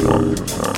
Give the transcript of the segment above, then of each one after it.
Silence.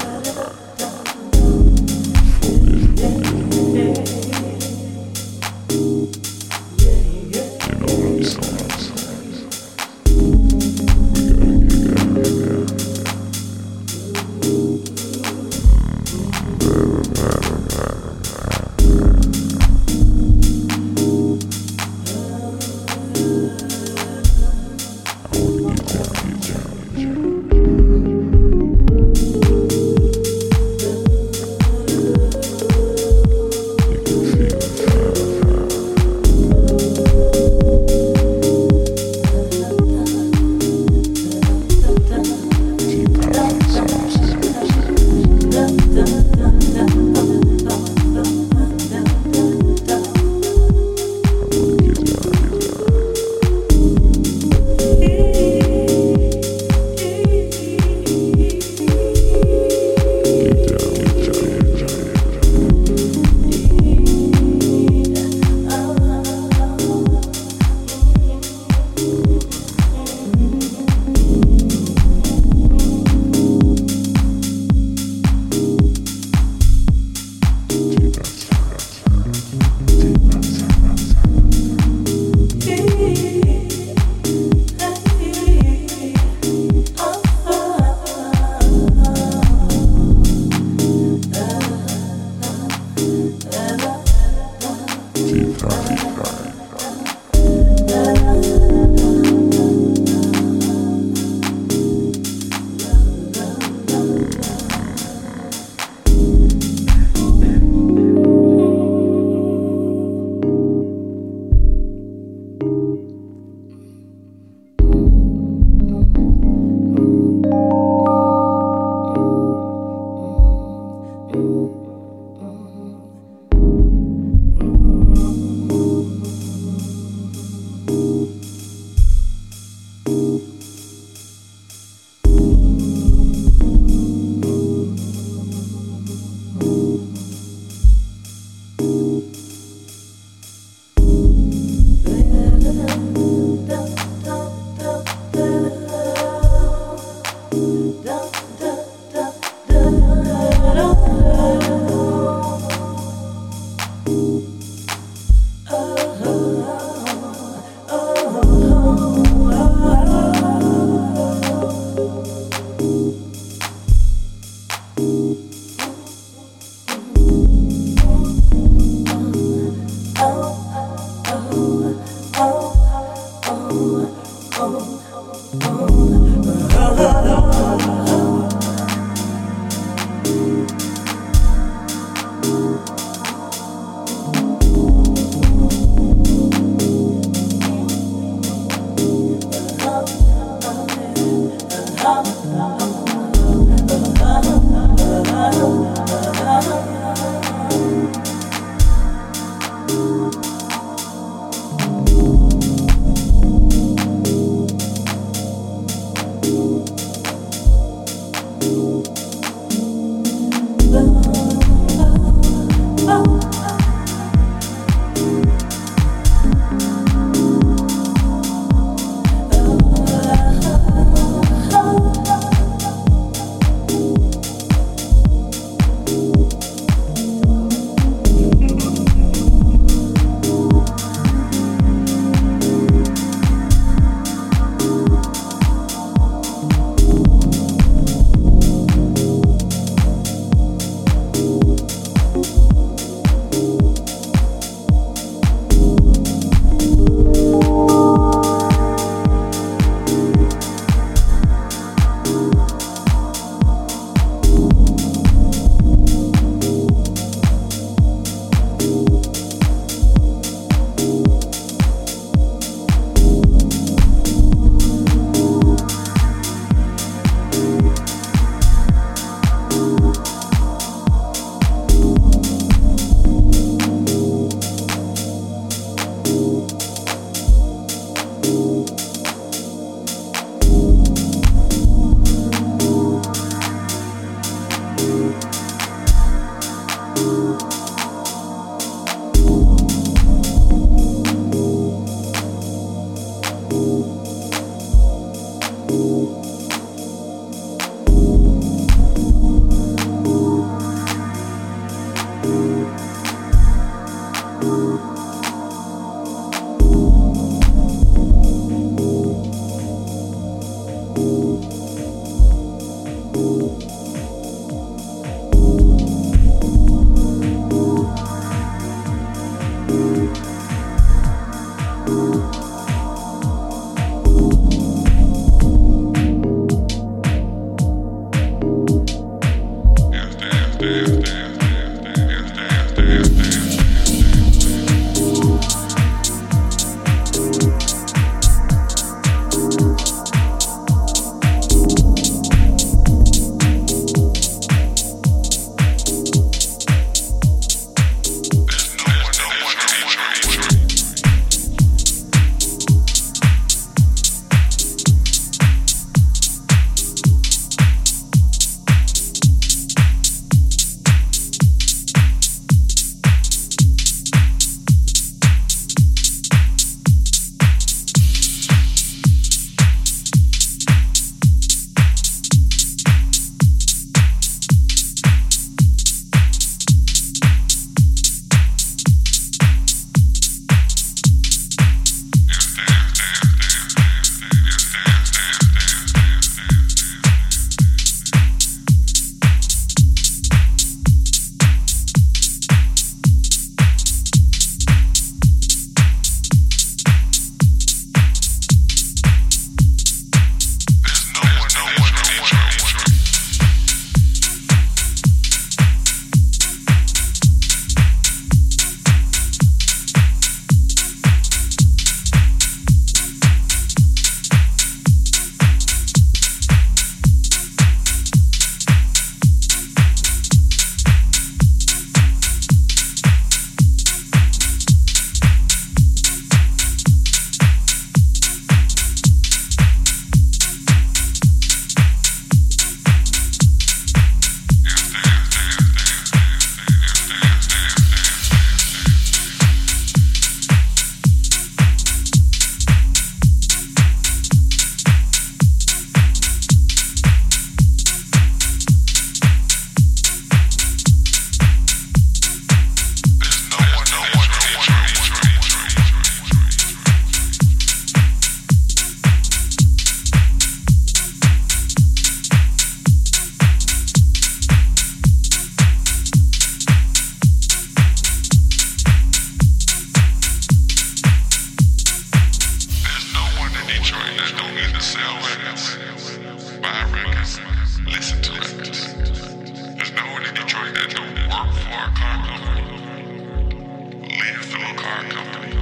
car company.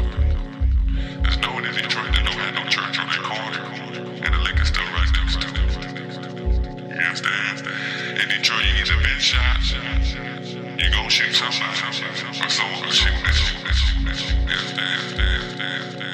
It's known in Detroit that don't have no church on their corner, and the liquor still right next to it. You understand? In Detroit, you either been shot, you gonna shoot somebody, or someone gonna shoot at you. You understand?